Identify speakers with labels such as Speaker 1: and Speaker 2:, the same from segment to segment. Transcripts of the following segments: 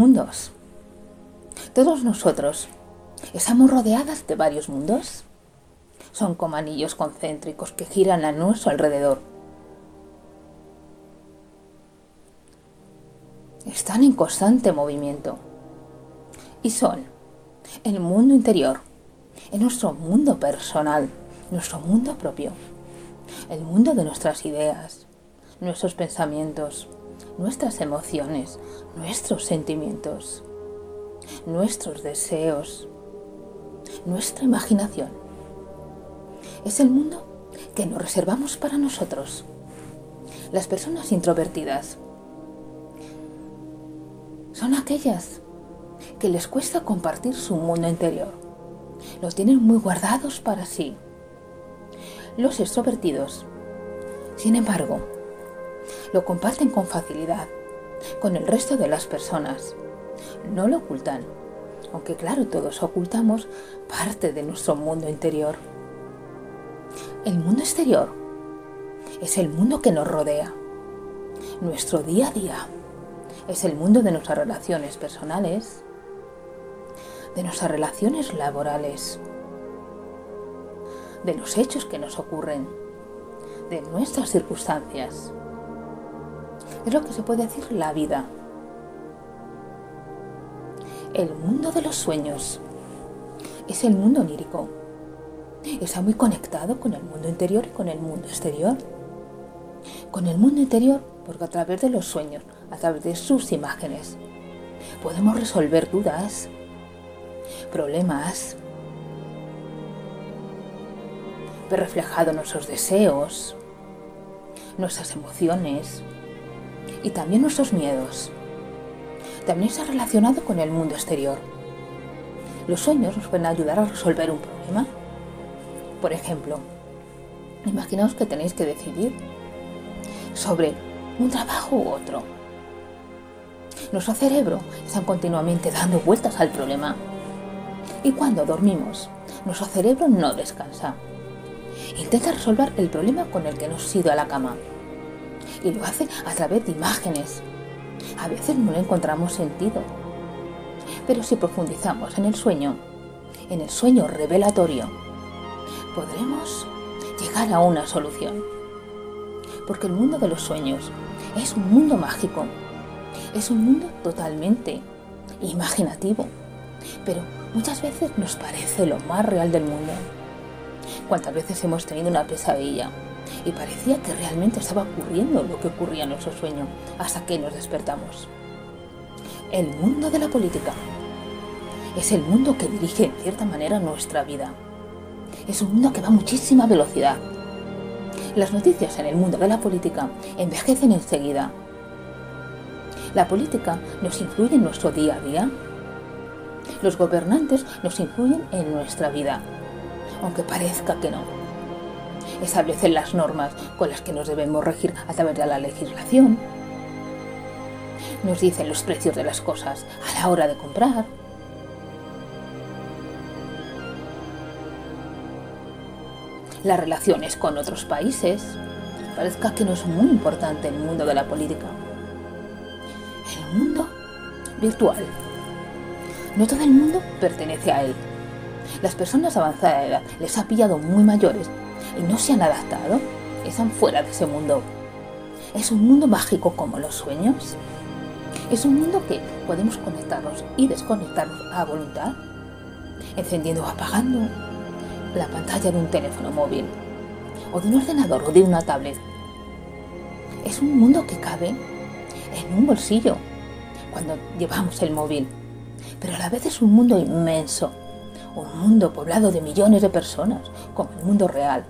Speaker 1: Mundos. Todos nosotros estamos rodeadas de varios mundos. Son como anillos concéntricos que giran a nuestro alrededor. Están en constante movimiento. Y son el mundo interior, en nuestro mundo personal, nuestro mundo propio, el mundo de nuestras ideas, nuestros pensamientos, nuestras emociones, nuestros sentimientos, nuestros deseos, nuestra imaginación. Es el mundo que nos reservamos para nosotros. Las personas introvertidas son aquellas que les cuesta compartir su mundo interior. Lo tienen muy guardados para sí. Los extrovertidos, sin embargo, lo comparten con facilidad con el resto de las personas. No lo ocultan, aunque claro, todos ocultamos parte de nuestro mundo interior. El mundo exterior es el mundo que nos rodea, nuestro día a día. Es el mundo de nuestras relaciones personales, de nuestras relaciones laborales, de los hechos que nos ocurren, de nuestras circunstancias. Es lo que se puede decir la vida. El mundo de los sueños es el mundo onírico. Está muy conectado con el mundo interior y con el mundo exterior. Con el mundo interior, porque a través de los sueños, a través de sus imágenes, podemos resolver dudas, problemas, ver reflejado nuestros deseos, nuestras emociones, y también nuestros miedos. También está relacionado con el mundo exterior. Los sueños nos pueden ayudar a resolver un problema. Por ejemplo, imaginaos que tenéis que decidir sobre un trabajo u otro. Nuestro cerebro está continuamente dando vueltas al problema. Y cuando dormimos, nuestro cerebro no descansa. Intenta resolver el problema con el que nos ha ido a la cama y lo hace a través de imágenes. A veces no le encontramos sentido. Pero si profundizamos en el sueño, en el sueño revelatorio, podremos llegar a una solución. Porque el mundo de los sueños es un mundo mágico, es un mundo totalmente imaginativo, pero muchas veces nos parece lo más real del mundo. ¿Cuántas veces hemos tenido una pesadilla y parecía que realmente estaba ocurriendo lo que ocurría en nuestro sueño hasta que nos despertamos. El mundo de la política es el mundo que dirige en cierta manera nuestra vida. Es un mundo que va a muchísima velocidad. Las noticias en el mundo de la política envejecen enseguida. La política nos influye en nuestro día a día. Los gobernantes nos influyen en nuestra vida, aunque parezca que no establecen las normas con las que nos debemos regir a través de la legislación, nos dicen los precios de las cosas a la hora de comprar, las relaciones con otros países. Parezca que no es muy importante el mundo de la política. El mundo virtual. No todo el mundo pertenece a él. Las personas avanzadas de edad les ha pillado muy mayores y no se han adaptado, están fuera de ese mundo. Es un mundo mágico como los sueños. Es un mundo que podemos conectarnos y desconectarnos a voluntad, encendiendo o apagando la pantalla de un teléfono móvil, o de un ordenador o de una tablet. Es un mundo que cabe en un bolsillo cuando llevamos el móvil, pero a la vez es un mundo inmenso, un mundo poblado de millones de personas, como el mundo real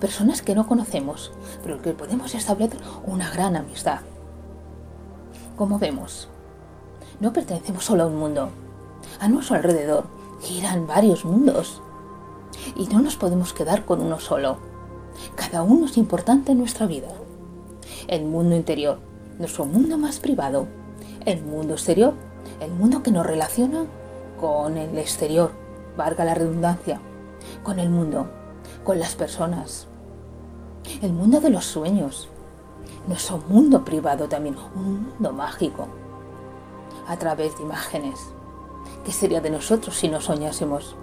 Speaker 1: personas que no conocemos, pero que podemos establecer una gran amistad. Como vemos, no pertenecemos solo a un mundo. A nuestro alrededor giran varios mundos. Y no nos podemos quedar con uno solo. Cada uno es importante en nuestra vida. El mundo interior, nuestro mundo más privado. El mundo exterior, el mundo que nos relaciona con el exterior, valga la redundancia, con el mundo con las personas. El mundo de los sueños. Nuestro mundo privado también, un mundo mágico. a través de imágenes. ¿Qué sería de nosotros si no soñásemos?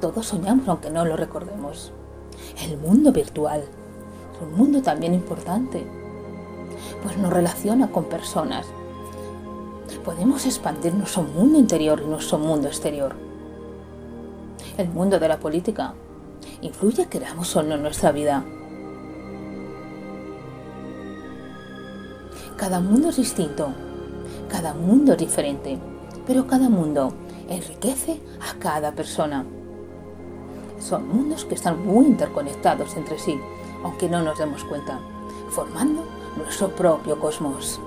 Speaker 1: Todos soñamos aunque no lo recordemos. El mundo virtual un mundo también importante, pues nos relaciona con personas. Podemos expandir nuestro mundo interior y nuestro mundo exterior. El mundo de la política influye, queramos o no, en nuestra vida. Cada mundo es distinto, cada mundo es diferente, pero cada mundo enriquece a cada persona. Son mundos que están muy interconectados entre sí, aunque no nos demos cuenta, formando nuestro propio cosmos.